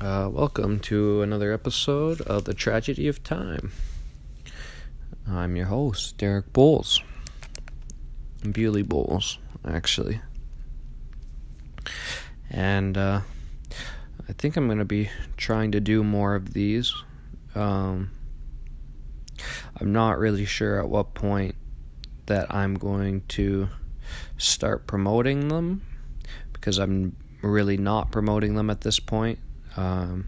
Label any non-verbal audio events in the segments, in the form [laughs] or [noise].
Uh, welcome to another episode of The Tragedy of Time. I'm your host, Derek Bowles. Bewley Bowles, actually. And uh, I think I'm going to be trying to do more of these. Um, I'm not really sure at what point that I'm going to start promoting them because I'm really not promoting them at this point. Um,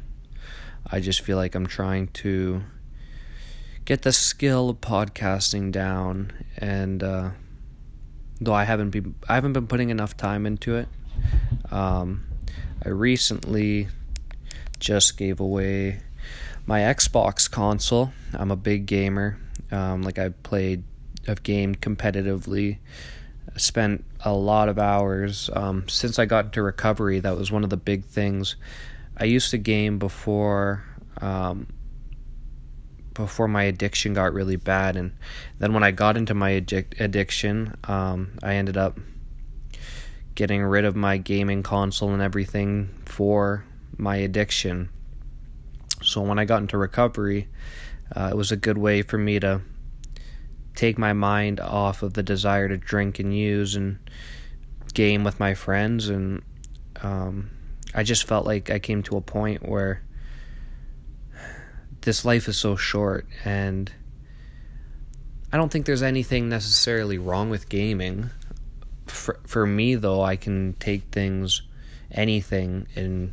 I just feel like I'm trying to get the skill of podcasting down, and uh, though I haven't been I haven't been putting enough time into it. Um, I recently just gave away my Xbox console. I'm a big gamer. Um, like I've played, I've gamed competitively spent a lot of hours um, since I got into recovery. That was one of the big things. I used to game before um, before my addiction got really bad, and then when I got into my addic- addiction, um, I ended up getting rid of my gaming console and everything for my addiction. So when I got into recovery, uh, it was a good way for me to take my mind off of the desire to drink and use and game with my friends and um, I just felt like I came to a point where this life is so short and I don't think there's anything necessarily wrong with gaming. For for me though, I can take things anything and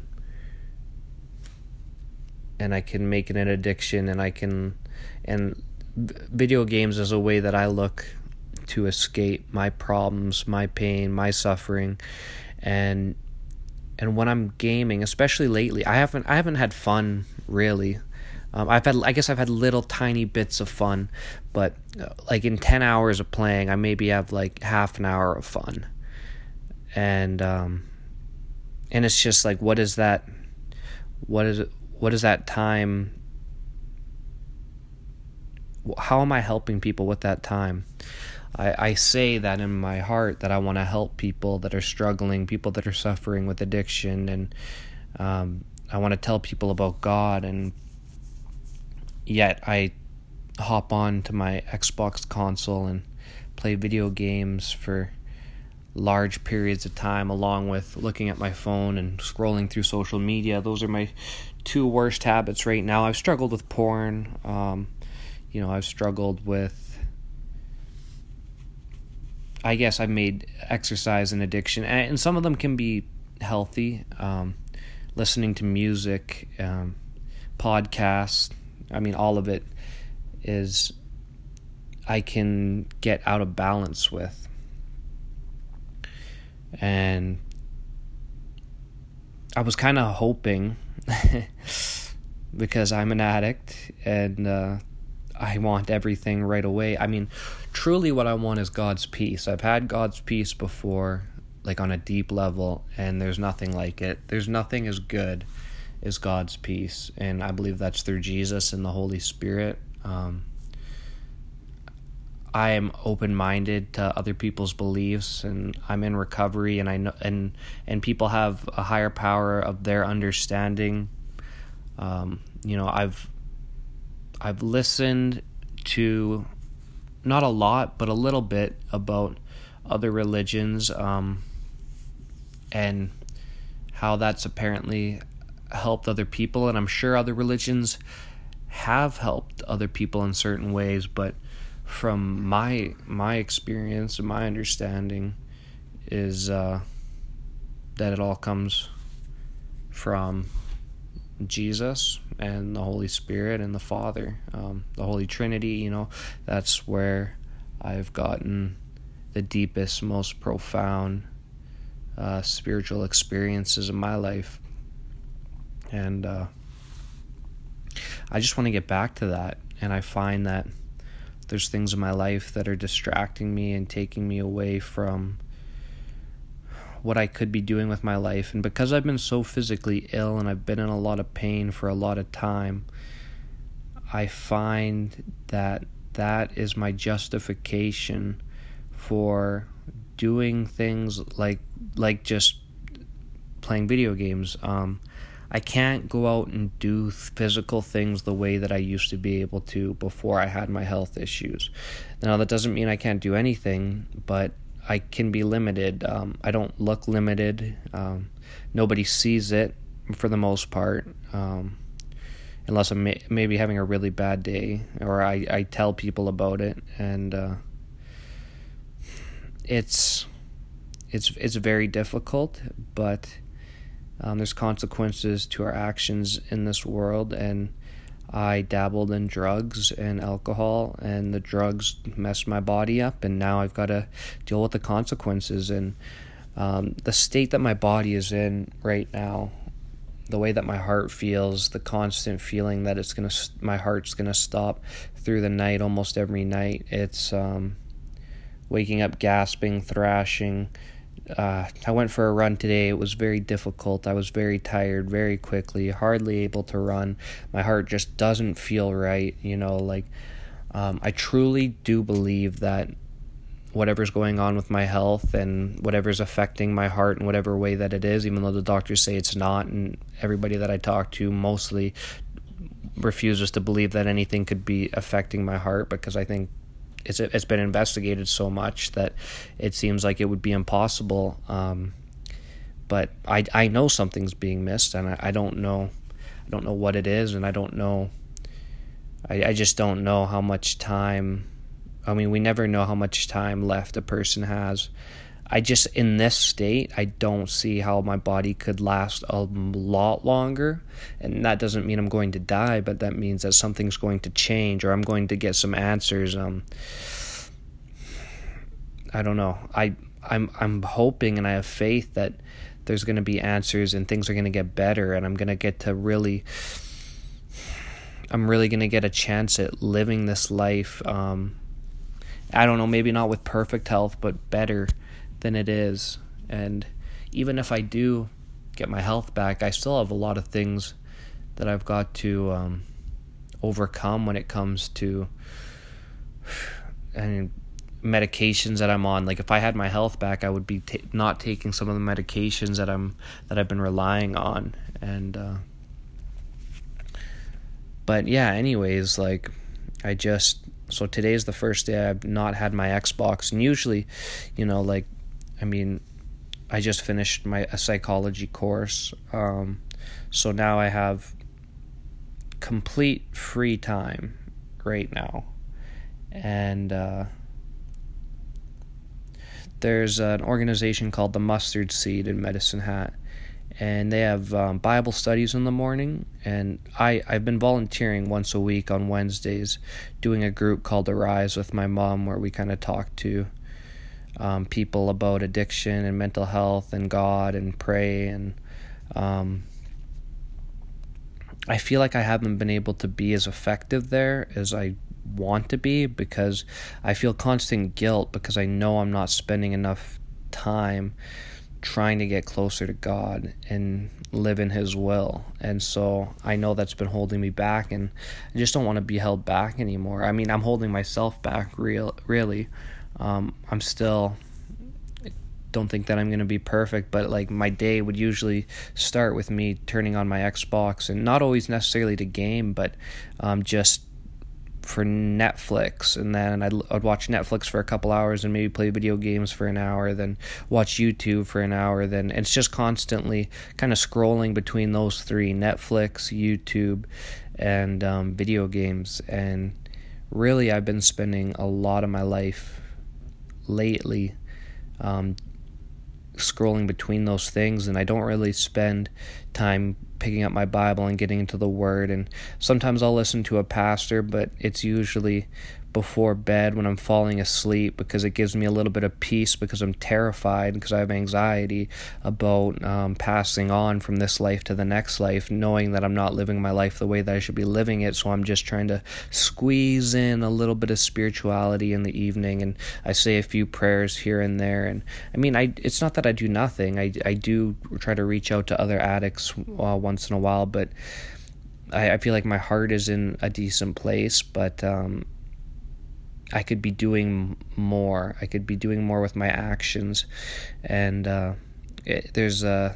and I can make it an addiction and I can and video games is a way that I look to escape my problems, my pain, my suffering, and and when I'm gaming, especially lately, I haven't I haven't had fun really. Um, I've had I guess I've had little tiny bits of fun, but uh, like in ten hours of playing, I maybe have like half an hour of fun, and um, and it's just like what is that? what is what is that time how am I helping people with that time? I, I say that in my heart that I want to help people that are struggling, people that are suffering with addiction, and um, I want to tell people about God. And yet I hop on to my Xbox console and play video games for large periods of time, along with looking at my phone and scrolling through social media. Those are my two worst habits right now. I've struggled with porn. Um, you know, I've struggled with. I guess I've made exercise an addiction, and some of them can be healthy. Um, listening to music, um, podcasts. I mean, all of it is I can get out of balance with. And I was kind of hoping [laughs] because I'm an addict and uh, I want everything right away. I mean, truly, what I want is God's peace. I've had God's peace before, like on a deep level, and there's nothing like it. There's nothing as good as God's peace, and I believe that's through Jesus and the Holy Spirit. Um, I am open minded to other people's beliefs, and I'm in recovery, and I know, and and people have a higher power of their understanding. Um, you know, I've I've listened to not a lot, but a little bit about other religions um, and how that's apparently helped other people. And I'm sure other religions have helped other people in certain ways, but from my my experience and my understanding is uh, that it all comes from Jesus and the Holy Spirit and the Father, um, the Holy Trinity, you know, that's where I've gotten the deepest, most profound uh, spiritual experiences in my life. And uh, I just want to get back to that. And I find that there's things in my life that are distracting me and taking me away from what I could be doing with my life. And because I've been so physically ill and I've been in a lot of pain for a lot of time, I find that that is my justification for doing things like like just playing video games. Um, I can't go out and do physical things the way that I used to be able to before I had my health issues. Now, that doesn't mean I can't do anything, but I can be limited. Um, I don't look limited. Um, nobody sees it for the most part, um, unless I'm may- maybe having a really bad day or I, I tell people about it. And uh, it's it's it's very difficult, but um, there's consequences to our actions in this world, and I dabbled in drugs and alcohol, and the drugs messed my body up, and now I've got to deal with the consequences. And um, the state that my body is in right now, the way that my heart feels, the constant feeling that it's gonna, my heart's gonna stop through the night almost every night. It's um, waking up gasping, thrashing uh, I went for a run today. It was very difficult. I was very tired very quickly, hardly able to run. My heart just doesn't feel right. You know, like um, I truly do believe that whatever's going on with my health and whatever's affecting my heart in whatever way that it is, even though the doctors say it's not, and everybody that I talk to mostly refuses to believe that anything could be affecting my heart because I think it's it's been investigated so much that it seems like it would be impossible. Um, but I I know something's being missed, and I, I don't know I don't know what it is, and I don't know. I I just don't know how much time. I mean, we never know how much time left a person has I just in this state, I don't see how my body could last a lot longer. And that doesn't mean I'm going to die, but that means that something's going to change or I'm going to get some answers. Um, I don't know. I I'm I'm hoping and I have faith that there's going to be answers and things are going to get better and I'm going to get to really I'm really going to get a chance at living this life um, I don't know, maybe not with perfect health, but better than it is. And even if I do get my health back, I still have a lot of things that I've got to um, overcome when it comes to [sighs] and medications that I'm on. Like if I had my health back, I would be not taking some of the medications that I'm that I've been relying on. And uh, but yeah, anyways, like I just so today's the first day I've not had my Xbox, and usually, you know, like I mean, I just finished my a psychology course, um, so now I have complete free time right now, and uh, there's an organization called the Mustard Seed in Medicine Hat, and they have um, Bible studies in the morning. And I I've been volunteering once a week on Wednesdays, doing a group called Arise with my mom, where we kind of talk to um, people about addiction and mental health and God and pray and um, I feel like I haven't been able to be as effective there as I want to be because I feel constant guilt because I know I'm not spending enough time trying to get closer to God and live in His will. And so I know that's been holding me back, and I just don't want to be held back anymore. I mean, I'm holding myself back, real, really, um, I'm still don't think that I'm going to be perfect, but like my day would usually start with me turning on my Xbox and not always necessarily to game, but um, just for Netflix. And then I'd, I'd watch Netflix for a couple hours and maybe play video games for an hour, then watch YouTube for an hour. Then it's just constantly kind of scrolling between those three Netflix, YouTube, and um, video games. And really, I've been spending a lot of my life lately um, scrolling between those things and I don't really spend time picking up my Bible and getting into the Word. And sometimes I'll listen to a pastor, but it's usually before bed when I'm falling asleep because it gives me a little bit of peace because I'm terrified because I have anxiety about um, passing on from this life to the next life, knowing that I'm not living my life the way that I should be living it. So I'm just trying to squeeze in a little bit of spirituality in the evening, and I say a few prayers here and there. And I mean, I it's not that I do nothing. I I do try to reach out to other addicts uh, once in a while, but. I, feel like my heart is in a decent place, but um, I could be doing more. I could be doing more with my actions, and uh, it, there's a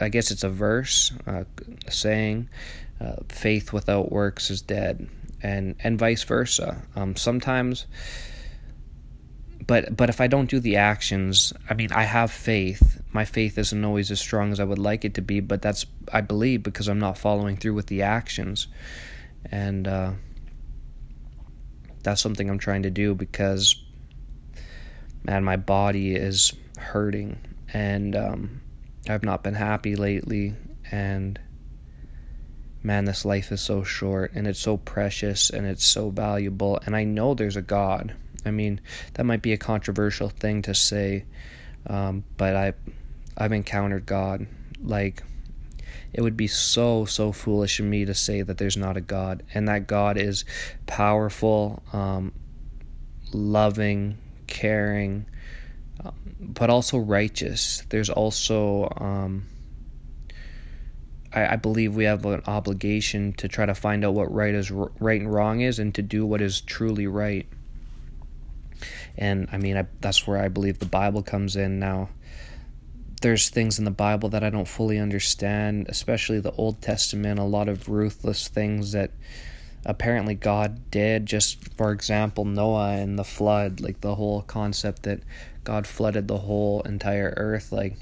I guess it's a verse, uh, saying, "Faith without works is dead," and and vice versa. Um, sometimes, but but if I don't do the actions, I mean, I have faith. My faith isn't always as strong as I would like it to be, but that's I believe because I'm not following through with the actions, and uh, that's something I'm trying to do because, man, my body is hurting and. Um, I've not been happy lately, and man, this life is so short and it's so precious and it's so valuable. And I know there's a God. I mean, that might be a controversial thing to say, um, but I, I've encountered God. Like, it would be so so foolish of me to say that there's not a God, and that God is powerful, um, loving, caring, but also righteous. There's also, um, I, I, believe, we have an obligation to try to find out what right is right and wrong is, and to do what is truly right. And I mean, I, that's where I believe the Bible comes in now. There's things in the Bible that I don't fully understand, especially the Old Testament. A lot of ruthless things that apparently God did. Just for example, Noah and the flood, like the whole concept that God flooded the whole entire earth. Like,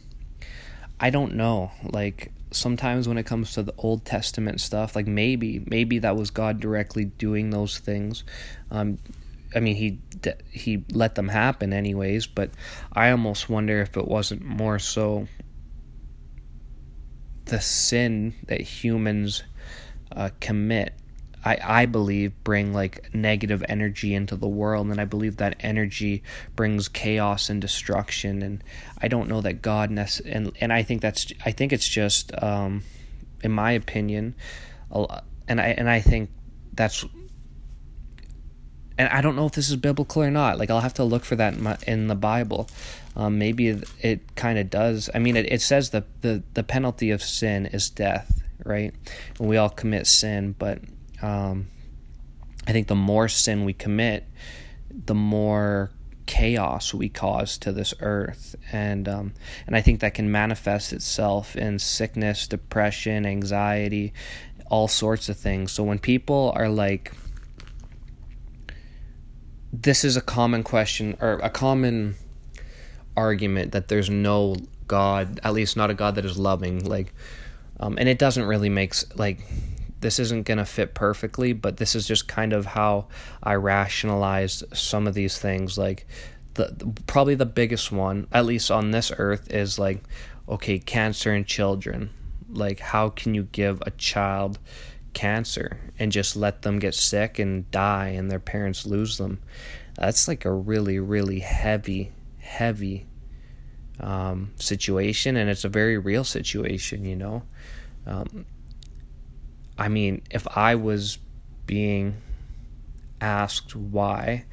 I don't know. Like, sometimes when it comes to the Old Testament stuff, like maybe, maybe that was God directly doing those things. Um, I mean, he he let them happen anyways, but I almost wonder if it wasn't more so the sin that humans uh, commit. I, I believe bring like negative energy into the world and I believe that energy brings chaos and destruction and I don't know that God nece- and and I think that's I think it's just um, in my opinion and I and I think that's and I don't know if this is biblical or not. Like I'll have to look for that in, my, in the Bible. Um, maybe it, kind of does. I mean, it, it says the, the the penalty of sin is death, right? And we all commit sin, but um, I think the more sin we commit, the more chaos we cause to this earth, and um, and I think that can manifest itself in sickness, depression, anxiety, all sorts of things. So when people are like, this is a common question or a common argument that there's no God, at least not a God that is loving, like, um, and it doesn't really make like this isn't to fit perfectly, but this is just kind of how I rationalize some of these things. Like, the, probably the biggest one, at least on this earth, is like, okay, cancer in children. Like, how can you give a child cancer and just let them get sick and die and their parents lose them? That's like a really, really heavy, heavy um, situation, and it's a very real situation, you know. Um, I mean, if I was being asked why,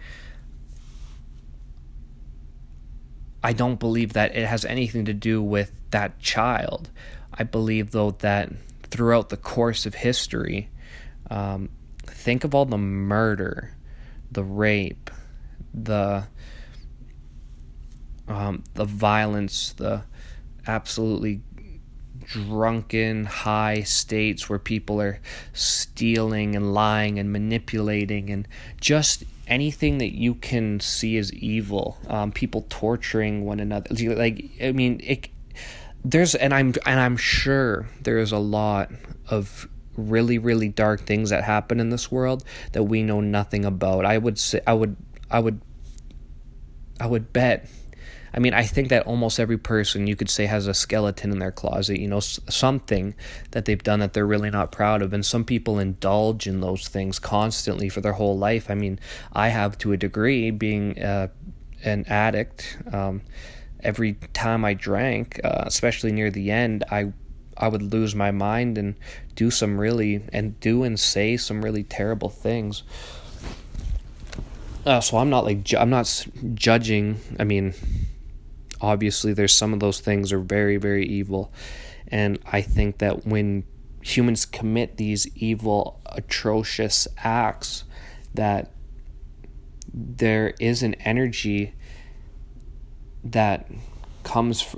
I don't believe that it has anything to do with that child. I believe, though, that throughout the course of history, um, think of all the murder, the rape, the um, the violence, the absolutely drunken high states where people are stealing and lying and manipulating and just anything that you can see as evil um, people torturing one another. Like i mean it there's and i'm and i'm sure there's a lot of really really dark things that happen in this world that we know nothing about i would say i would i would i would bet I mean, I think that almost every person you could say has a skeleton in their closet, you know, something that they've done that they're really not proud of. And some people indulge in those things constantly for their whole life. I mean, I have to a degree being uh, an addict. Um, every time I drank, uh, especially near the end, I I would lose my mind and do some really and do and say some really terrible things. Uh, so I'm not like ju- I'm not judging. I mean, obviously there's some of those things are very very evil and i think that when humans commit these evil atrocious acts that there is an energy that comes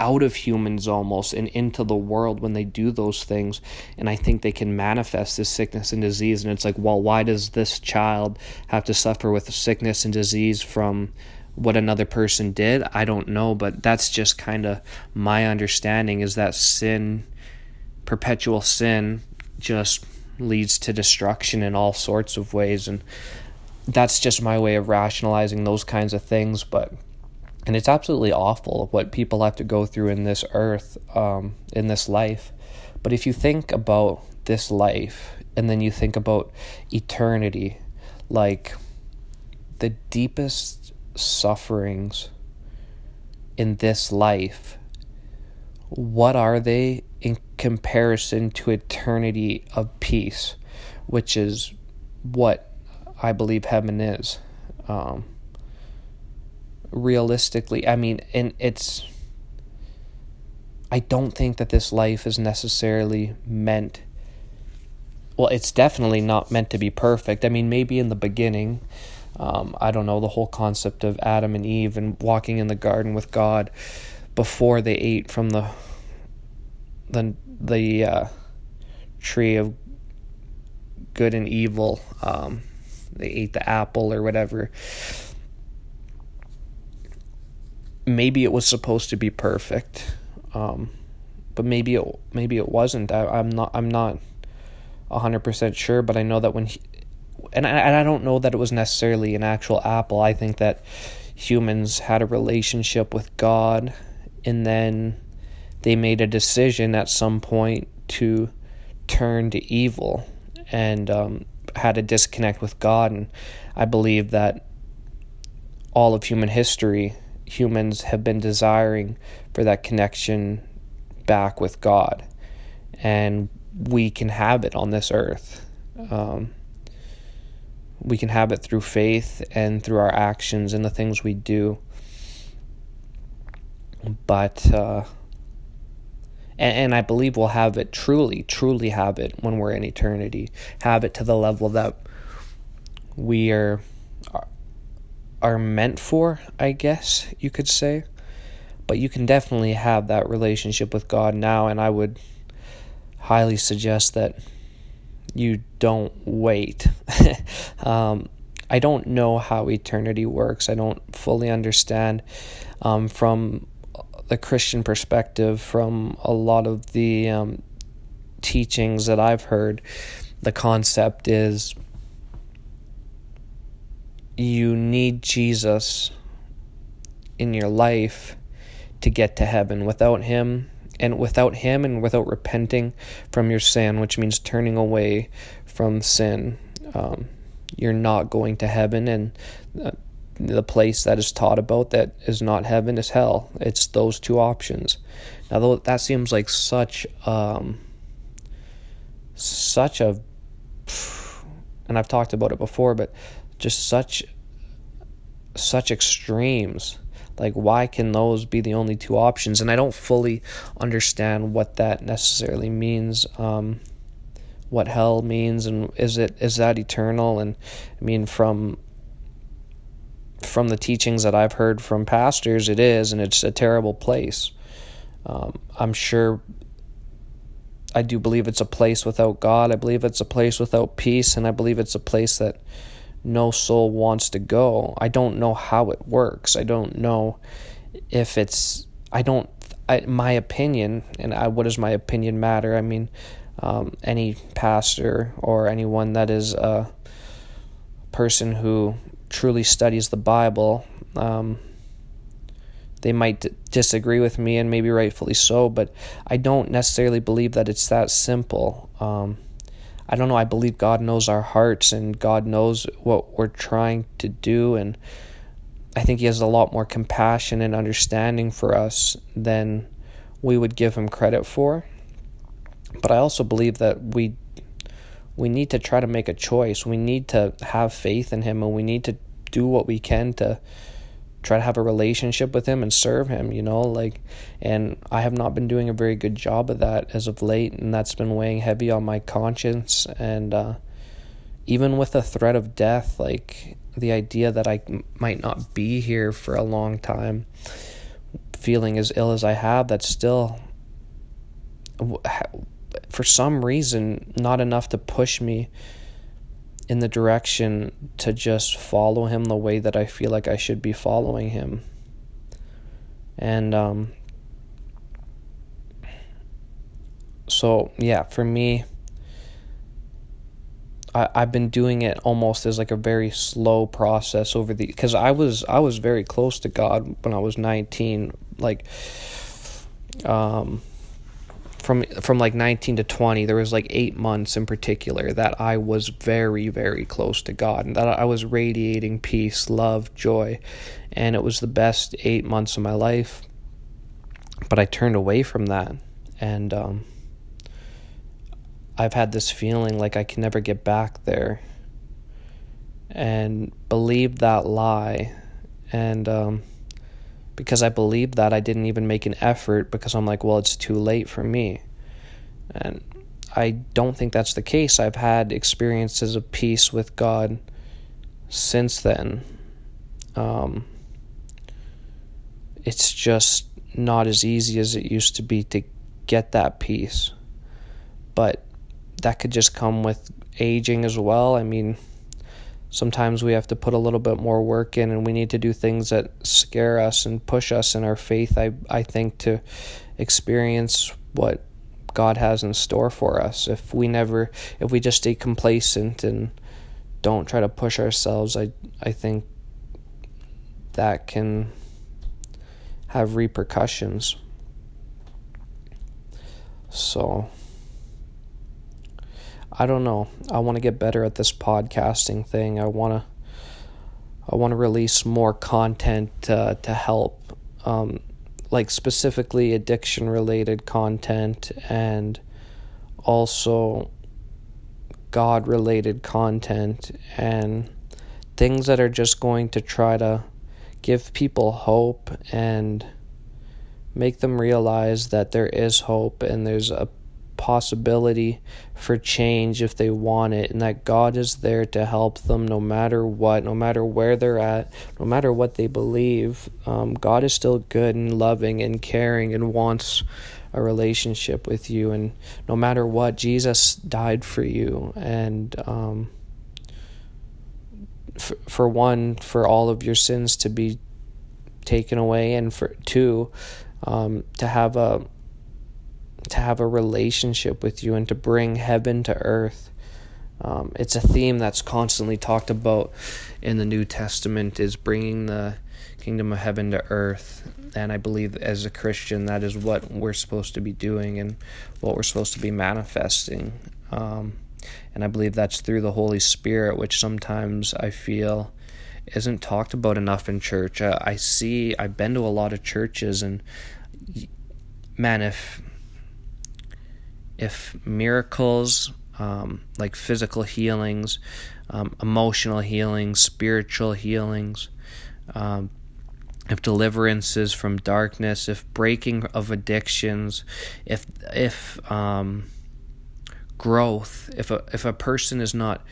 out of humans almost and into the world when they do those things. And i think they can manifest this sickness and disease. And it's like well why does this child have to suffer with sickness and disease from what another person did? I don't know. But that's just kind of my understanding is that sin perpetual sin just leads to destruction in all sorts of ways. And that's just my way of rationalizing those kinds of things. But and it's absolutely awful what people have to go through in this earth, um, in this life. But if you think about this life and then you think about eternity, like the deepest sufferings in this life, what are they in comparison to eternity of peace, which is what I believe heaven is? Um, realistically, I mean, and it's. I don't think that this life is necessarily meant. Well, it's definitely not meant to be perfect. I mean, maybe in the beginning, um, I don't know, the whole concept of Adam and Eve and walking in the garden with God before they ate from the the the uh, tree of good and evil. Um, they ate the apple or whatever maybe it was supposed to be perfect, um, but maybe it maybe it wasn't. I, am not I'm not hundred percent sure, but I know that when he, and I, and I don't know that it was necessarily an actual apple. I think that humans had a relationship with God, and then they made a decision at some point to turn to evil and um, had a disconnect with God. And I believe that all of human history humans have been desiring for that connection back with God. And we can have it on this earth. Um, we can have it through faith and through our actions and the things we do. But, uh, and, and I believe we'll have it truly, truly have it when we're in eternity. Have it to the level that we are are meant for, I guess you could say. But you can definitely have that relationship with God now, and I would highly suggest that you don't wait. [laughs] um, I don't know how eternity works. I don't fully understand um, from the Christian perspective, from a lot of the um, teachings that I've heard. The concept is you need Jesus in your life to get to heaven. Without Him, and without Him, and without repenting from your sin, which means turning away from sin, um, you're not going to heaven. And uh, the place that is taught about that is not heaven is hell. It's those two options. Now, though that seems like such um, such a and I've talked about it before, but just such such extremes. Like why can those be the only two options? And i don't fully understand what that necessarily means um, what hell means and is it is that eternal? And i mean from from the teachings that i've heard from pastors it is and it's a terrible place. Um, i'm sure i do believe it's a place without god. I believe it's a place without peace and i believe it's a place that no soul wants to go. I don't know how it works. I don't know if it's. I don't. I, my opinion, and I, what does my opinion matter? I mean, um, any pastor or anyone that is a person who truly studies the Bible, um, they might d- disagree with me, and maybe rightfully so, but I don't necessarily believe that it's that simple. Um, I don't know, I believe God knows our hearts and God knows what we're trying to do and I think he has a lot more compassion and understanding for us than we would give him credit for. But I also believe that we we need to try to make a choice. We need to have faith in him and we need to do what we can to try to have a relationship with him and serve him, you know, like and I have not been doing a very good job of that as of late and that's been weighing heavy on my conscience. And uh, even with the threat of death, like the idea that I might not be here for a long time feeling as ill as I have, that's still, for some reason, not enough to push me in the direction to just follow him the way that I feel like I should be following him. And, um, so yeah, for me, I, I've been doing it almost as like a very slow process over the because I was I was very close to God when I was 19 like um from from like 19 to 20 there was like 8 months in particular that I was very very close to God and that I was radiating peace love joy and it was the best 8 months of my life but I turned away from that and um I've had this feeling like I can never get back there and believed that lie. And um, because I believed that, I didn't even make an effort because I'm like, well, it's too late for me. And I don't think that's the case. I've had experiences of peace with God since then. Um, it's just not as easy as it used to be to get that peace. But that could just come with aging as well. I mean, sometimes we have to put a little bit more work in and we need to do things that scare us and push us in our faith I I think to experience what God has in store for us. If we never if we just stay complacent and don't try to push ourselves, I I think that can have repercussions. So I don't know. I want to get better at this podcasting thing. I want to I want to release more content uh, to help um, like specifically addiction related content and also God related content and things that are just going to try to give people hope and make them realize that there is hope and there's a possibility for change if they want it, and that God is there to help them no matter what, no matter where they're at, no matter what they believe. Um, God is still good and loving and caring and wants a relationship with you. And no matter what, Jesus died for you. And um, for, for one, for all of your sins to be taken away, and for two, um, to have a to have a relationship with you and to bring heaven to earth. Um, it's a theme that's constantly talked about in the New Testament is bringing the kingdom of heaven to earth. And I believe as a Christian, that is what we're supposed to be doing and what we're supposed to be manifesting. Um, and I believe that's through the Holy Spirit, which sometimes I feel isn't talked about enough in church. Uh, I see, I've been to a lot of churches, and man, if if miracles um, like physical healings, um, emotional healings, spiritual healings, um, if deliverances from darkness, if breaking of addictions, if if um, growth, if a if a person is not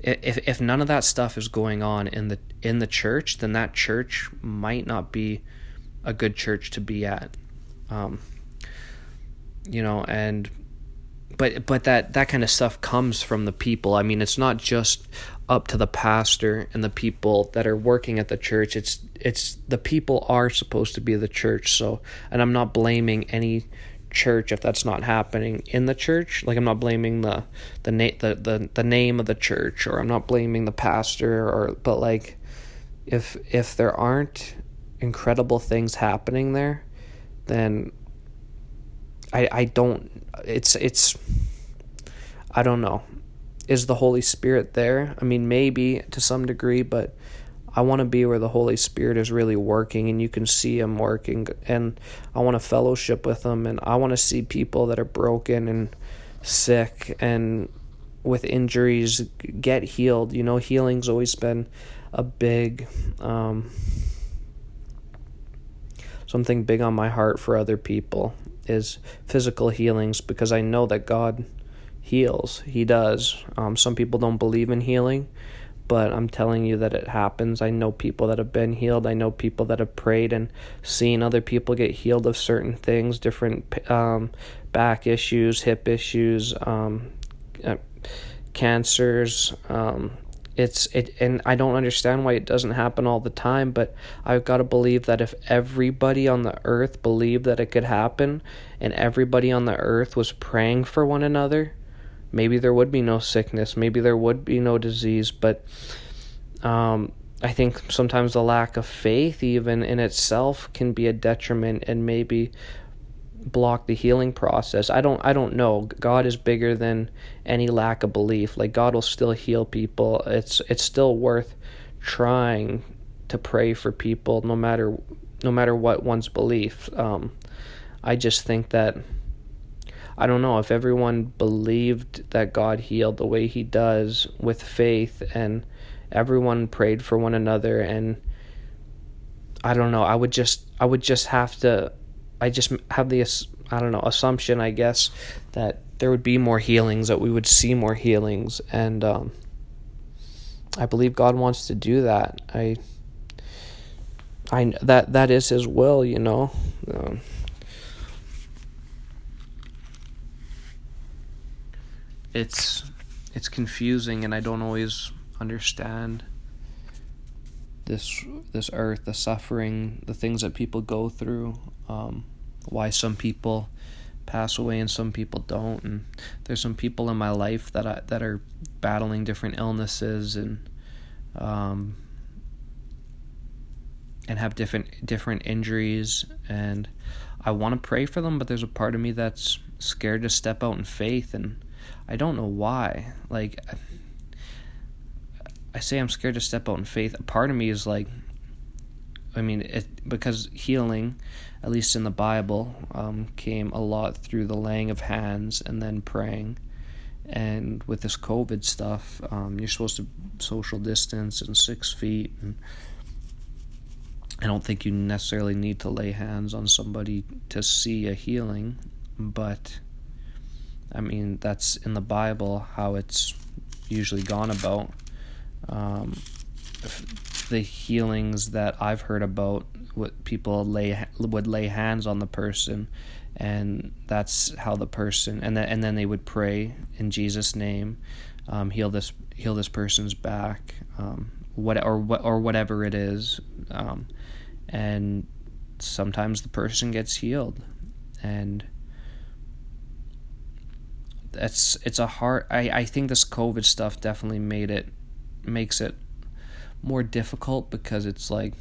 if if none of that stuff is going on in the in the church, then that church might not be a good church to be at. Um, you know, and but but that that kind of stuff comes from the people. I mean, it's not just up to the pastor and the people that are working at the church. It's it's the people are supposed to be the church. So, and I'm not blaming any church if that's not happening in the church. Like I'm not blaming the the na- the, the the name of the church or I'm not blaming the pastor or but like if if there aren't incredible things happening there, then I I don't it's it's I don't know. Is the Holy Spirit there? I mean maybe to some degree, but I want to be where the Holy Spirit is really working and you can see him working and I want to fellowship with him and I want to see people that are broken and sick and with injuries get healed. You know, healing's always been a big um, something big on my heart for other people is physical healings because I know that God heals. He does. Um, some people don't believe in healing, but I'm telling you that it happens. I know people that have been healed. I know people that have prayed and seen other people get healed of certain things, different um, back issues, hip issues, um, uh, cancers. Um, it's it, and I don't understand why it doesn't happen all the time. But I've got to believe that if everybody on the earth believed that it could happen, and everybody on the earth was praying for one another maybe there would be no sickness, maybe there would be no disease, but um, I think sometimes the lack of faith, even in itself, can be a detriment and maybe block the healing process. I don't I don't know. God is bigger than any lack of belief. Like God will still heal people. It's it's still worth trying to pray for people no matter no matter what one's belief. Um, I just think that I don't know if everyone believed that God healed the way He does with faith and everyone prayed for one another and I don't know I would just I would just have to I just have the I don't know assumption I guess that there would be more healings that we would see more healings and um, I believe God wants to do that. I I that that is his will you know um, it's it's confusing and I don't always understand this this earth, the suffering, the things that people go through, um, why some people pass away and some people don't, and there's some people in my life that I, that are battling different illnesses and um, and have different different injuries, and I want to pray for them, but there's a part of me that's scared to step out in faith and I don't know why. Like, I say I'm scared to step out in faith. A part of me is like, I mean, it, because healing, at least in the Bible, um, came a lot through the laying of hands and then praying. And with this COVID stuff, um, you're supposed to social distance and six feet. And I don't think you necessarily need to lay hands on somebody to see a healing, but I mean, that's in the Bible how it's usually gone about. Um, the healings that I've heard about, what people lay would lay hands on the person, and that's how the person and then and then they would pray in Jesus' name, um, heal this heal this person's back, um, what or what or whatever it is, um, and sometimes the person gets healed, and it's it's a hard I, I think this COVID stuff definitely made it makes it more difficult because it's like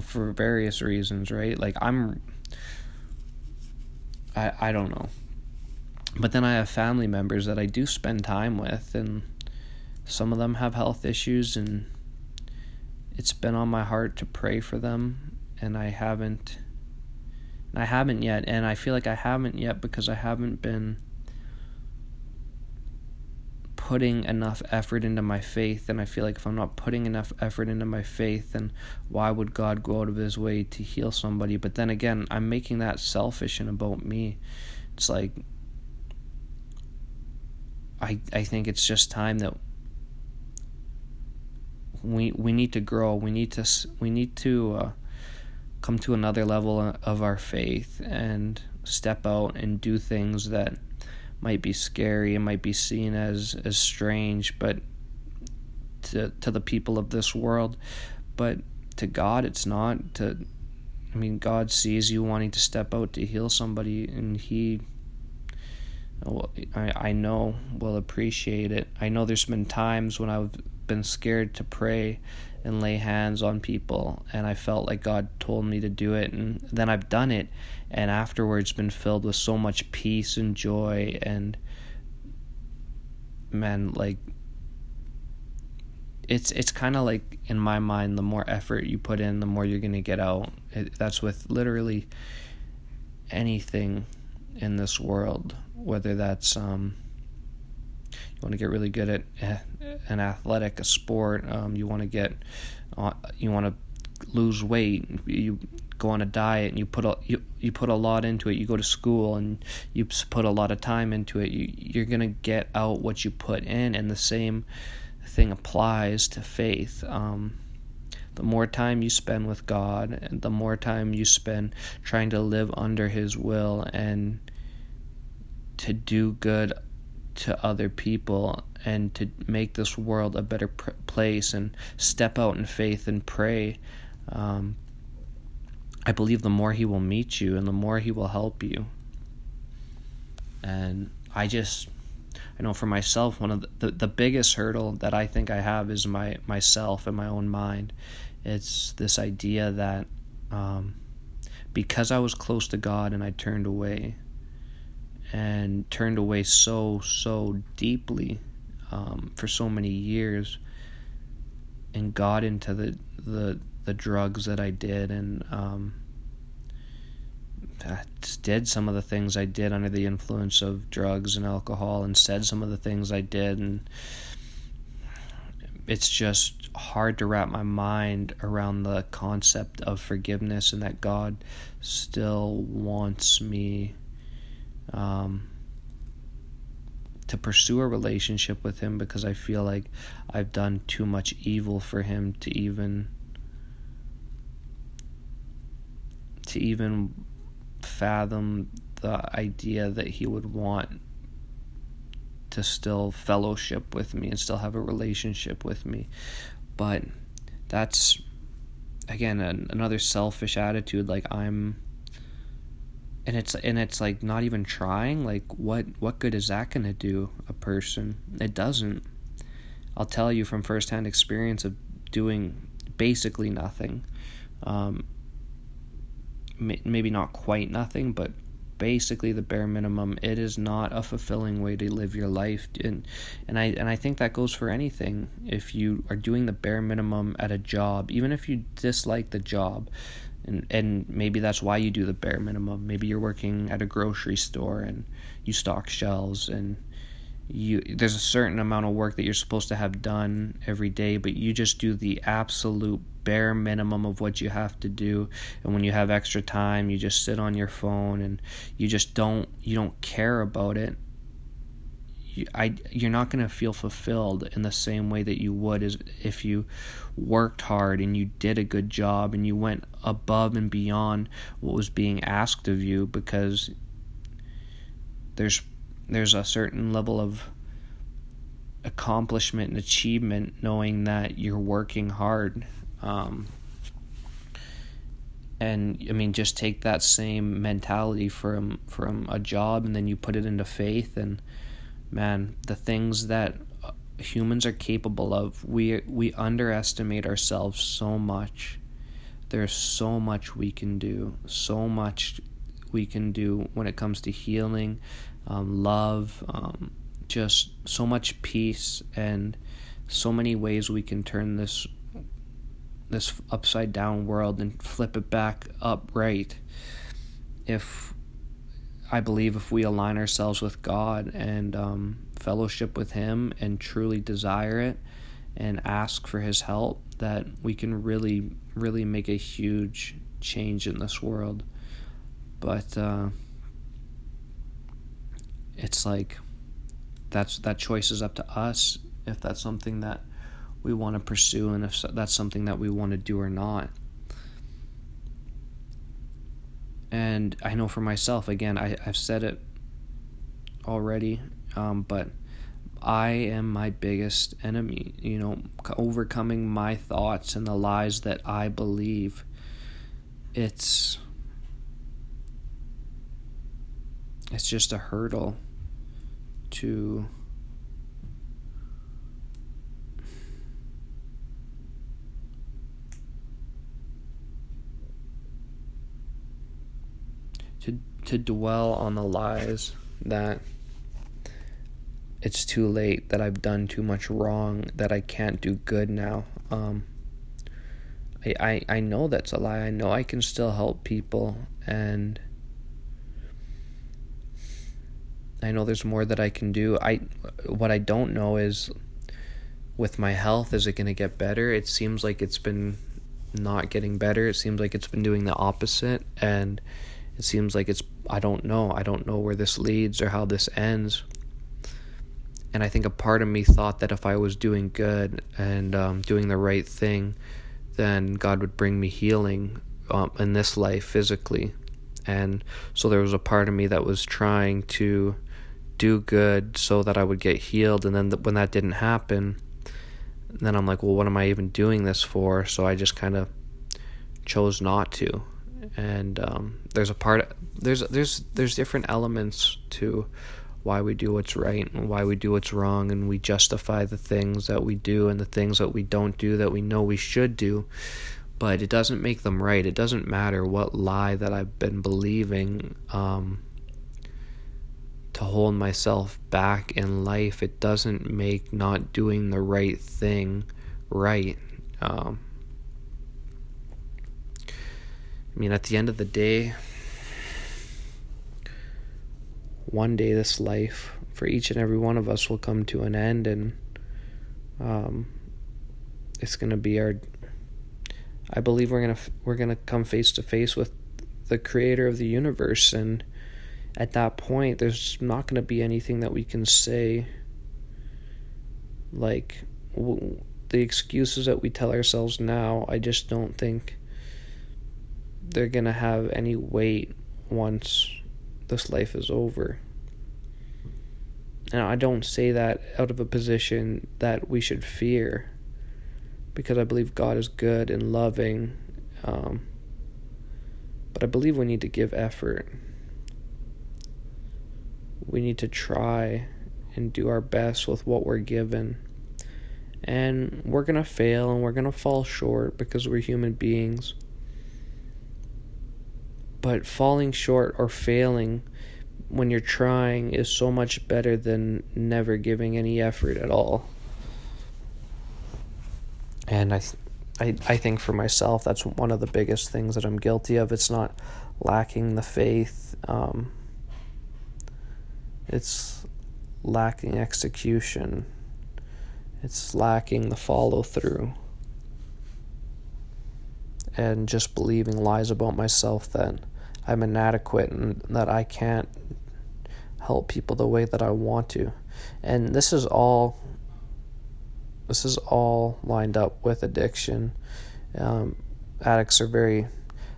for various reasons, right? Like I'm I I don't know. But then I have family members that I do spend time with and some of them have health issues and it's been on my heart to pray for them and I haven't I haven't yet, and I feel like I haven't yet because I haven't been putting enough effort into my faith. And I feel like if I'm not putting enough effort into my faith, then why would God go out of his way to heal somebody? But then again, I'm making that selfish and about me. It's like, I, I think it's just time that we we need to grow. We need to we need to uh, come to another level of our faith and step out and do things that might be scary and might be seen as as strange but to to the people of this world but to God it's not to I mean God sees you wanting to step out to heal somebody and he well, I I know will appreciate it. I know there's been times when I've been scared to pray and lay hands on people and I felt like God told me to do it and then I've done it and afterwards been filled with so much peace and joy and man like it's it's kind of like in my mind the more effort you put in the more you're going to get out. It, that's with literally anything in this world whether that's um you want to get really good at eh, an athletic a sport um, you want to get uh, you want to lose weight you go on a diet and you put a you, you put a lot into it you go to school and you put a lot of time into it you you're to get out what you put in and the same thing applies to faith. Um, the more time you spend with God, and the more time you spend trying to live under His will and to do good to other people and to make this world a better pr- place and step out in faith and pray, um, I believe the more He will meet you and the more He will help you. And I just, I know for myself, one of the, the, the biggest hurdle that I think I have is my myself and my own mind. It's this idea that um, because I was close to God and I turned away, and turned away so so deeply um, for so many years, and got into the the the drugs that I did and um, I did some of the things I did under the influence of drugs and alcohol and said some of the things I did and it's just hard to wrap my mind around the concept of forgiveness and that God still wants me um, to pursue a relationship with him because I feel like I've done too much evil for him to even to even fathom the idea that he would want to still fellowship with me and still have a relationship with me. But that's again an, another selfish attitude like I'm and it's and it's like not even trying like what what good is that going to do a person? It doesn't. I'll tell you from firsthand experience of doing basically nothing. Um, maybe not quite nothing but basically the bare minimum it is not a fulfilling way to live your life. And and I and I think that goes for anything. If you are doing the bare minimum at a job even if you dislike the job and and maybe that's why you do the bare minimum. Maybe you're working at a grocery store and you stock shelves and you there's a certain amount of work that you're supposed to have done every day but you just do the absolute bare minimum of what you have to do. And when you have extra time you just sit on your phone and you just don't you don't care about it I, you're not going to feel fulfilled in the same way that you would as if you worked hard and you did a good job and you went above and beyond what was being asked of you because there's there's a certain level of accomplishment and achievement knowing that you're working hard um, and I mean just take that same mentality from from a job and then you put it into faith and man, the things that humans are capable of, we we underestimate ourselves so much. There's so much we can do, so much we can do when it comes to healing, um, love, um, just so much peace, and so many ways we can turn this this upside down world and flip it back upright. If I believe if we align ourselves with God and um, fellowship with Him and truly desire it and ask for His help, that we can really, really make a huge change in this world. But uh, it's like that's that choice is up to us if that's something that we want to pursue and if that's something that we want to do or not. And I know for myself, again, I, I've said it already, um, but I am my biggest enemy. You know, overcoming my thoughts and the lies that I believe. It's it's just a hurdle to to dwell on the lies that it's too late that I've done too much wrong that I can't do good now. Um, I, I I know that's a lie. I know I can still help people and I know there's more that I can do. I what I don't know is with my health is it going to get better? It seems like it's been not getting better. It seems like it's been doing the opposite and it seems like it's I don't know. I don't know where this leads or how this ends. and I think a part of me thought that if I was doing good and um, doing the right thing, then God would bring me healing um, in this life physically. And so there was a part of me that was trying to do good so that I would get healed. And then th- when that didn't happen, then I'm like, well, what am I even doing this for? So I just kind of chose not to. And um, there's a part there's there's there's different elements to why we do what's right and why we do what's wrong, and we justify the things that we do and the things that we don't do that we know we should do. But it doesn't make them right. It doesn't matter what lie that I've been believing um, to hold myself back in life. It doesn't make not doing the right thing right. Um, I mean, at the end of the day, one day this life for each and every one of us will come to an end and um, it's going to be our I believe we're to we're to come face to face with the creator of the universe. And at that point there's not to be anything that we can say like w- the excuses that we tell ourselves now I just don't think they're going to have any weight once this life is over. And I don't say that out of a position that we should fear, because I believe God is good and loving. Um, but I believe we need to give effort. We need to try and do our best with what we're given. And we're going to fail and we're going to fall short because we're human beings. But falling short or failing when you're trying is so much better than never giving any effort at all. And I, I, I think for myself, that's one of the biggest things that I'm guilty of. It's not lacking the faith, um, it's lacking execution, it's lacking the follow through and just believing lies about myself that I'm inadequate and that I can't help people the way that I want to. And this is all this is all lined up with addiction. Um, addicts are very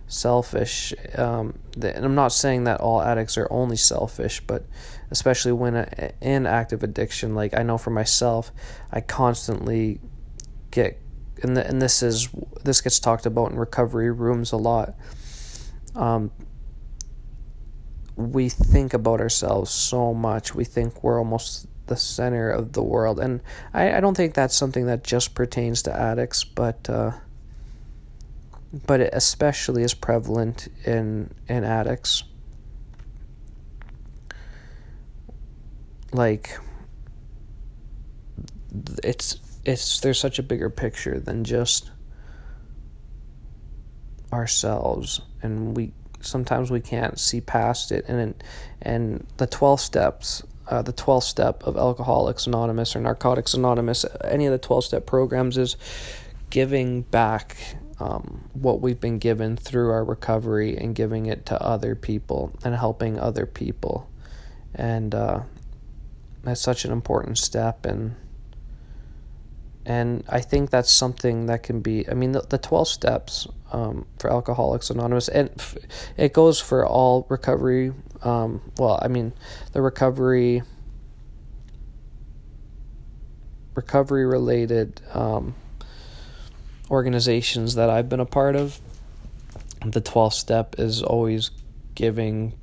selfish. Um, and I'm not saying that all addicts are only selfish, but especially when in active addiction, like I know for myself, I constantly get, and, the, and this is this gets talked about in recovery rooms a lot. Um, we think about ourselves so much. We think we're almost the center of the world. And I, I don't think that's something that just pertains to addicts, but uh, but it especially is prevalent in in addicts. Like it's it's there's such a bigger picture than just ourselves and we sometimes we can't see past it and and the 12 steps uh, the 12th step of alcoholics anonymous or narcotics anonymous any of the 12 step programs is giving back um, what we've been given through our recovery and giving it to other people and helping other people and uh, that's such an important step and and I think that's something that can be. I mean, the, the twelve steps um, for Alcoholics Anonymous, and f- it goes for all recovery. Um, well, I mean, the recovery recovery related um, organizations that I've been a part of. The twelfth step is always giving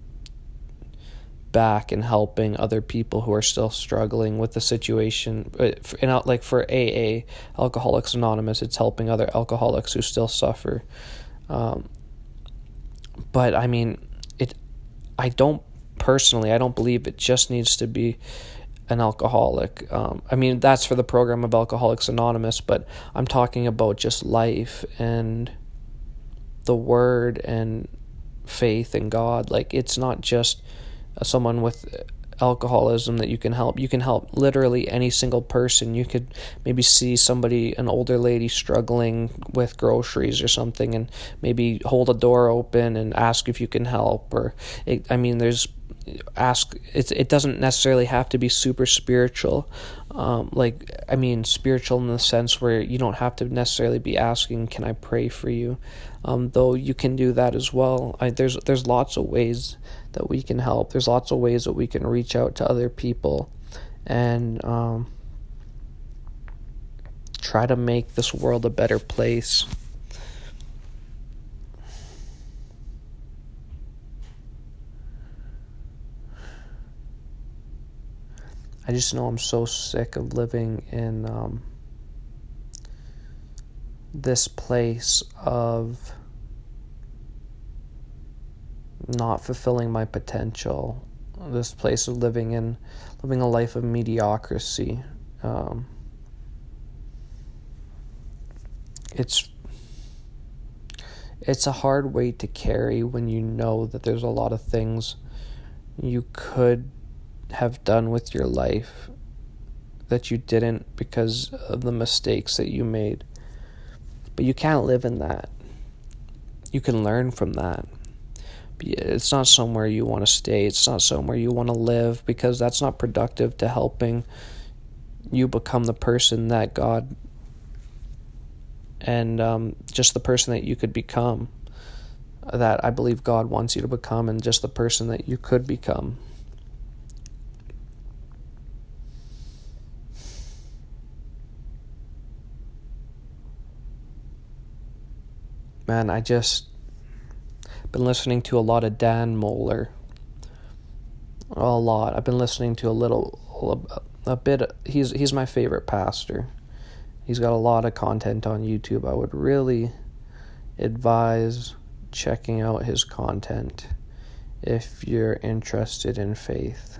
back and helping other people who are still struggling with the situation. And uh, like for AA, Alcoholics Anonymous, it's helping other alcoholics who still suffer. Um, but I mean, it. I don't personally. I don't believe it just needs to be an alcoholic. Um, I mean, that's for the program of Alcoholics Anonymous, but I'm talking about just life and the Word and faith in God. Like it's not just someone with alcoholism that you can help. You can help literally any single person. You could maybe see somebody, an older lady struggling with groceries or something, and maybe hold a door open and ask if you can help. Or, it, I mean, there's ask it's it doesn't necessarily have to be super spiritual um, like i mean spiritual in the sense where you don't have to necessarily be asking can i pray for you um, though you can do that as well I, there's there's lots of ways that we can help. There's lots of ways that we can reach out to other people and um, try to make this world a better place. I just know I'm so sick of living in um, this place of not fulfilling my potential. This place of living in living a life of mediocrity. Um, it's it's a hard weight to carry when you know that there's a lot of things you could have done with your life that you didn't because of the mistakes that you made. But you can't live in that. You can learn from that. It's not somewhere you want to stay. It's not somewhere you want to live because that's not productive to helping you become the person that God and um, just the person that you could become. That I believe God wants you to become, and just the person that you could become. man, I just been listening to a lot of Dan Mohler. A lot. I've been listening to a little, a, a bit. He's he's my favorite pastor. He's got a lot of content on YouTube. I would really advise checking out his content if you're interested in faith.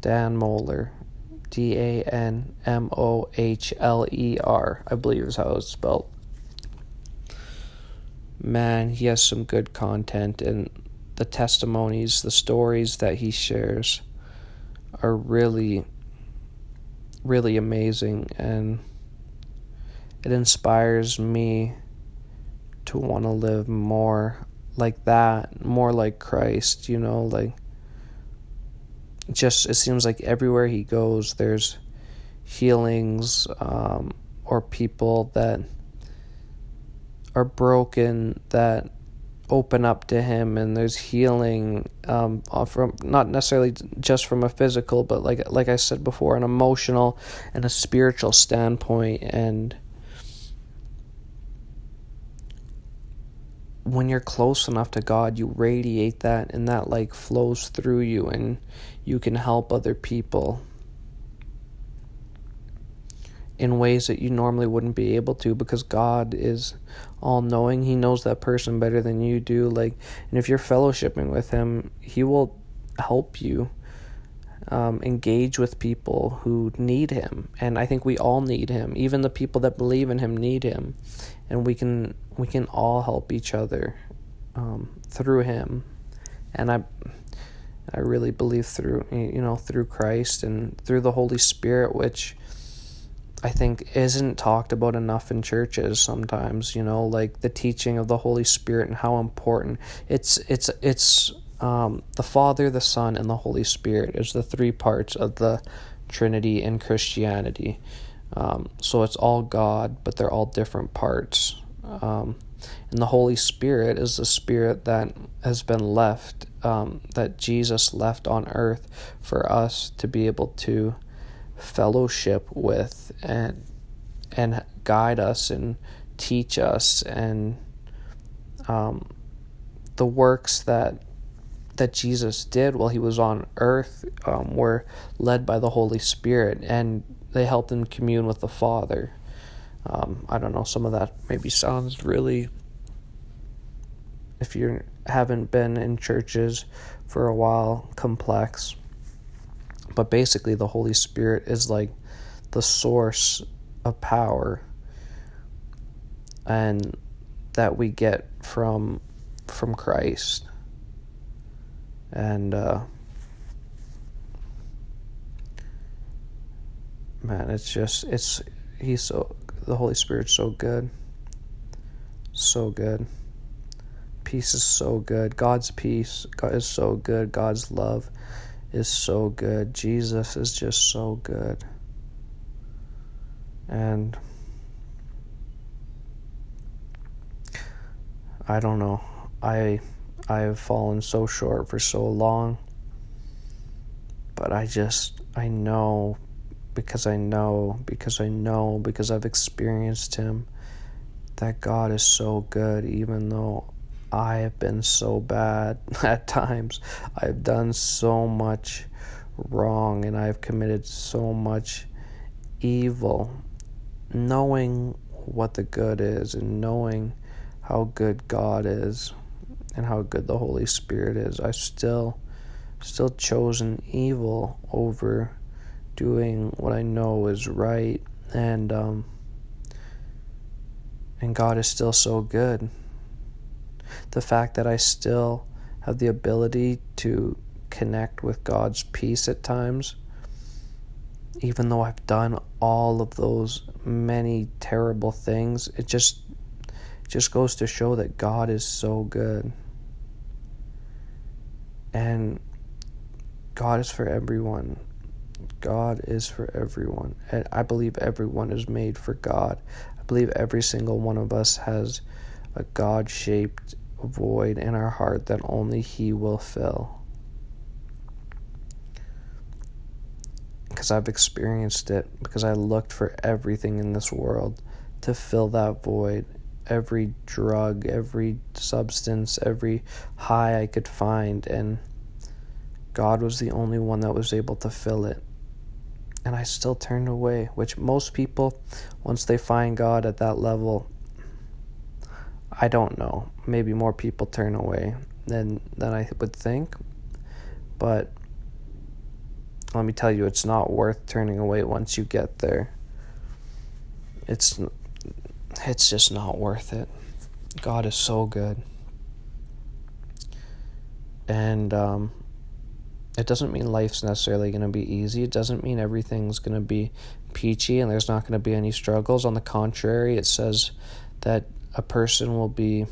Dan Mohler, D A N M O H L E R, I believe is how it's spelled man, he has some good content, and the testimonies, the stories that he shares are really, really amazing, and it inspires me to want to live more like that, more like Christ, you know, like just it seems like everywhere he goes there's healings um, or people that are broken that open up to him and there's healing um, from not necessarily just from a physical but like like I said before an emotional and a spiritual standpoint. And when you're close enough to God you radiate that and that like flows through you and you can help other people in ways that you normally wouldn't be able to because God is all knowing. He knows that person better than you do. Like, and if you're fellowshipping with Him, He will help you um, engage with people who need Him. And I think we all need Him. Even the people that believe in Him need Him, and we can we can all help each other um, through Him. And I. I really believe through you know through Christ and through the Holy Spirit, which I think isn't talked about enough in churches sometimes, you know, like the teaching of the Holy Spirit and how important it's it's it's um, the Father, the Son, and the Holy Spirit is the three parts of the Trinity in Christianity. Um, so it's all God, but they're all different parts. Um, and the Holy Spirit is the Spirit that has been left, um, that Jesus left on earth for us to be able to fellowship with and and guide us and teach us and um, the works that that Jesus did while he was on earth um, were led by the Holy Spirit and they helped him commune with the Father. Um, I don't know, some of that maybe sounds really, if you haven't been in churches for a while, complex. But basically, the Holy Spirit is like the source of power and that we get from from Christ. And uh, man, it's just it's he's so the Holy Spirit's so good. So good. Peace is so good. God's peace is so good. God's love is so good. Jesus is just so good. And I don't know. I I have fallen so short for so long. But I just I know because I know because I know because I've experienced him that God is so good even though I have been so bad [laughs] at times. I've done so much wrong and I've committed so much evil. Knowing what the good is and knowing how good God is and how good the Holy Spirit is, I've still still chosen evil over doing what I know is right and um and God is still so good the fact that I still have the ability to connect with God's peace at times, even though I've done all of those many terrible things, it just just goes to show that God is so good. And God is for everyone. God is for everyone. And I believe everyone is made for God. I believe every single one of us has a God shaped void in our heart that only He will fill. Because I've experienced it, because I looked for everything in this world to fill that void. Every drug, every substance, every high I could find, and God was the only one that was able to fill it. And I still turned away, which most people, once they find God at that level, I don't know. Maybe more people turn away than than I would think. But let me tell you, it's not worth turning away once you get there. It's it's just not worth it. God is so good. And um, it doesn't mean life's necessarily going to be easy. It doesn't mean everything's going to be peachy and there's not going to be any struggles. On the contrary, it says that a person will be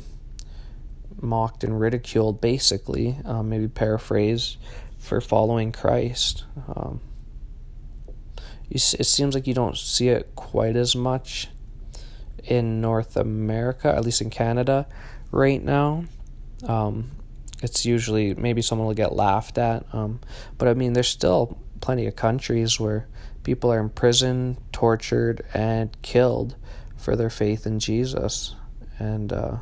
mocked and ridiculed, basically, um, maybe paraphrase, for following Christ. Um, it seems like you don't see it quite as much in North America, at least in Canada, right now. Um, it's usually maybe someone will get laughed at, um, but I mean, there's still plenty of countries where people are imprisoned, tortured, and killed for their faith in Jesus. And uh,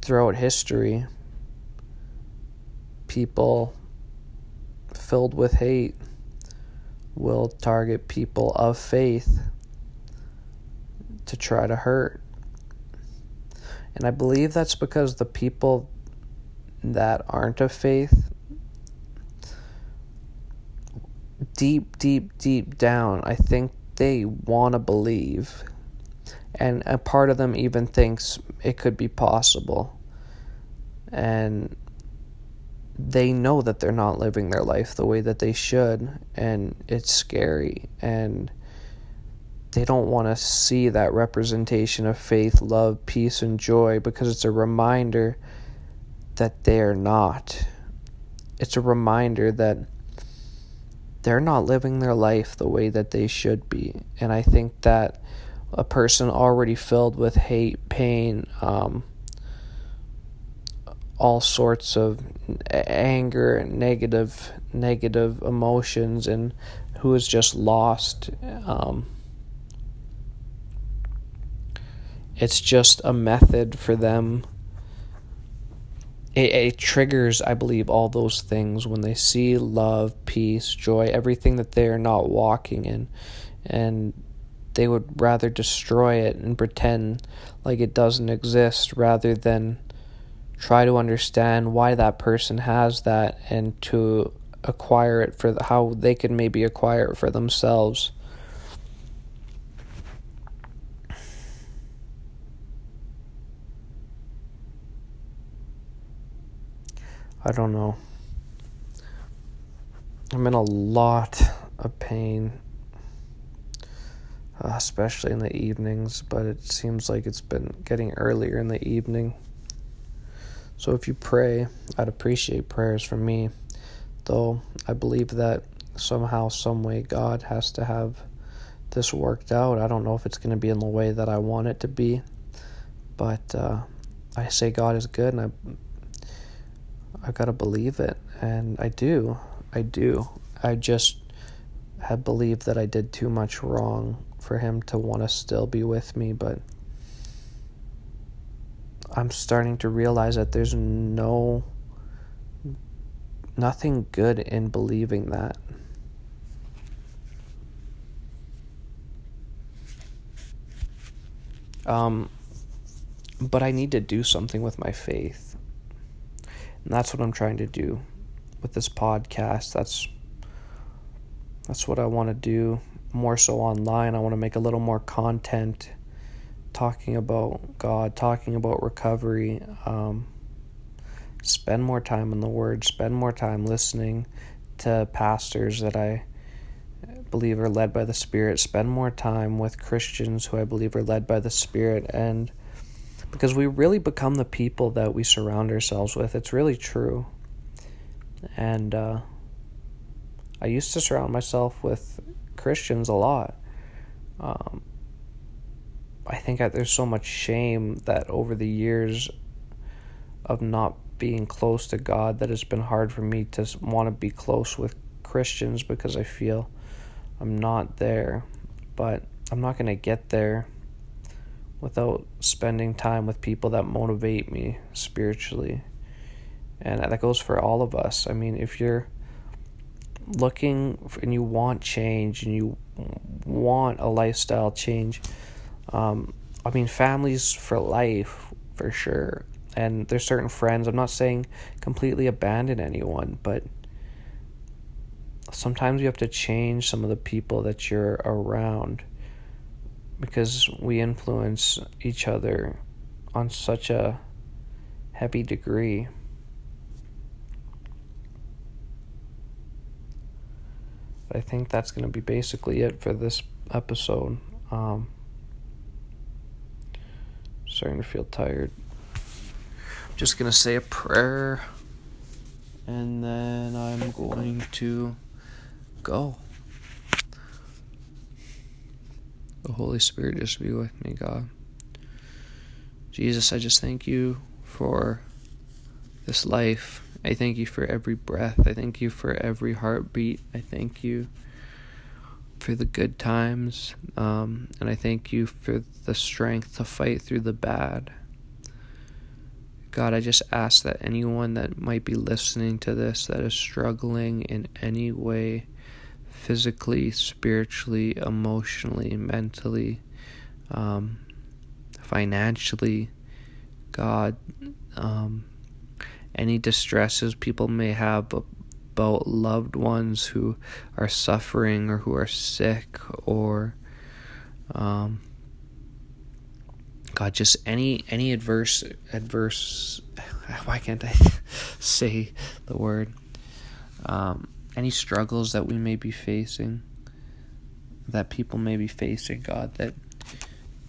throughout history, people filled with hate will target people of faith to try to hurt. And I believe that's because the people that aren't of faith, deep, deep, deep down, I think they want to believe and a part of them even thinks it could be possible and they know that they're not living their life the way that they should and it's scary and they don't want to see that representation of faith, love, peace and joy because it's a reminder that they're not. It's a reminder that they're not living their life the way that they should be. And I think that a person already filled with hate, pain, um, all sorts of anger and negative negative emotions, and who is just lost. Um, it's just a method for them. It, it triggers, I believe, all those things when they see love, peace, joy, everything that they are not walking in, and they would rather destroy it and pretend like it doesn't exist rather than try to understand why that person has that and to acquire it for the, how they can maybe acquire it for themselves. I don't know. I'm in a lot of pain uh, especially in the evenings, but it seems like it's been getting earlier in the evening. So if you pray, I'd appreciate prayers from me. Though I believe that somehow, some way, God has to have this worked out. I don't know if it's going to be in the way that I want it to be, but uh, I say God is good, and I I gotta believe it, and I do. I do. I just had believed that I did too much wrong for him to want to still be with me, but I'm starting to realize that there's no nothing good in believing that. Um, but I need to do something with my faith. And that's what I'm trying to do with this podcast. That's that's what I want to do more so online. I want to make a little more content talking about God, talking about recovery. Um, spend more time in the Word, spend more time listening to pastors that I believe are led by the Spirit, spend more time with Christians who I believe are led by the Spirit, and because we really become the people that we surround ourselves with. It's really true. And uh, I used to surround myself with Christians a lot. Um, I think I, there's so much shame that over the years of not being close to God that it's been hard for me to want to be close with Christians because I feel I'm not there. But I'm not going to get there without spending time with people that motivate me spiritually. And that goes for all of us. I mean, if you're looking and you want change and you want a lifestyle change, um, I mean, families for life for sure. And there's certain friends. I'm not saying completely abandon anyone, but sometimes you have to change some of the people that you're around because we influence each other on such a heavy degree. I think that's going to be basically it for this episode. Um, starting to feel tired. I'm just going to say a prayer and then I'm going to go. The Holy Spirit just be with me, God. Jesus, I just thank you for this life. I thank you for every breath. I thank you for every heartbeat. I thank you for the good times. Um, and I thank you for the strength to fight through the bad. God, I just ask that anyone that might be listening to this that is struggling in any way, physically, spiritually, emotionally, mentally, um, financially, God, um, any distresses people may have about loved ones who are suffering or who are sick or um, God, just any any adverse adverse. [laughs] Why can't I [laughs] say the word? Um, any struggles that we may be facing, that people may be facing, God, that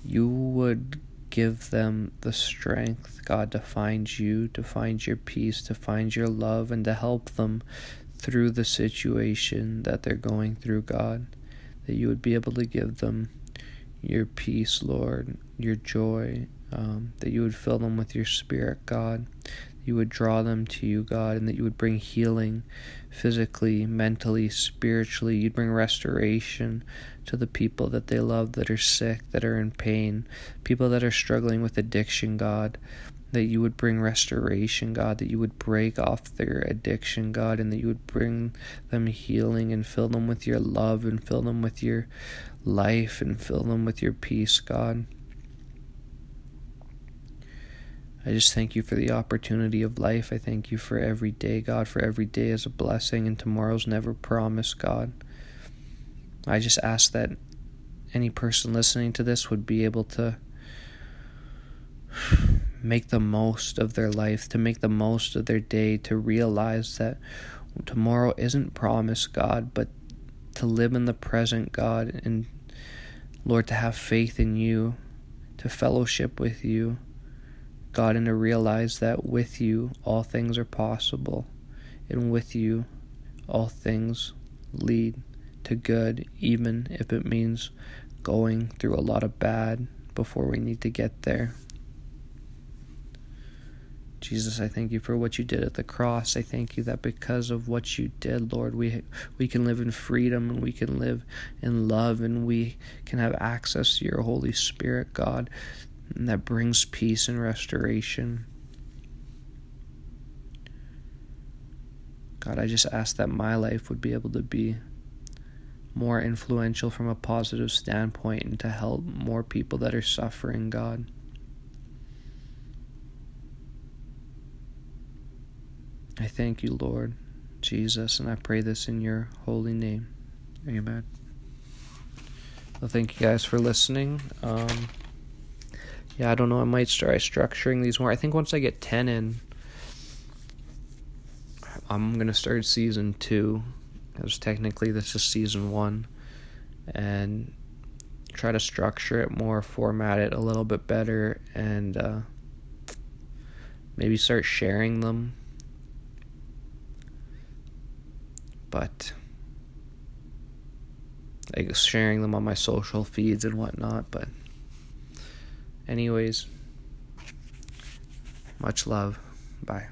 you would give them the strength, God, to find you, to find your peace, to find your love, and to help them through the situation that they're going through, God. That you would be able to give them your peace, Lord, your joy, um, that you would fill them with your spirit, God. You would draw them to you, God, and that you would bring healing physically, mentally, spiritually. You'd bring restoration to the people that they love that are sick, that are in pain, people that are struggling with addiction, God. That you would bring restoration, God, that you would break off their addiction, God, and that you would bring them healing and fill them with your love and fill them with your life and fill them with your peace, God. I just thank you for the opportunity of life. I thank you for every day, God, for every day is a blessing and tomorrow's never promised, God. I just ask that any person listening to this would be able to make the most of their life, to make the most of their day, to realize that tomorrow isn't promised, God, but to live in the present, God, and Lord, to have faith in you, to fellowship with you God, and to realize that with you all things are possible, and with you all things lead to good, even if it means going through a lot of bad before we need to get there. Jesus, I thank you for what you did at the cross. I thank you that because of what you did, Lord, we we can live in freedom and we can live in love and we can have access to your Holy Spirit, God, and that brings peace and restoration. God, I just ask that my life would be able to be more influential from a positive standpoint and to help more people that are suffering, God. I thank you, Lord Jesus, and I pray this in your holy name. Amen. Well, thank you guys for listening. Um, yeah, I don't know. I might start structuring these more. I think once I get 10 in, I'm going to start season two, because technically this is season one, and try to structure it more, format it a little bit better, and uh, maybe start sharing them but like sharing them on my social feeds and whatnot. But, anyways, much love. Bye.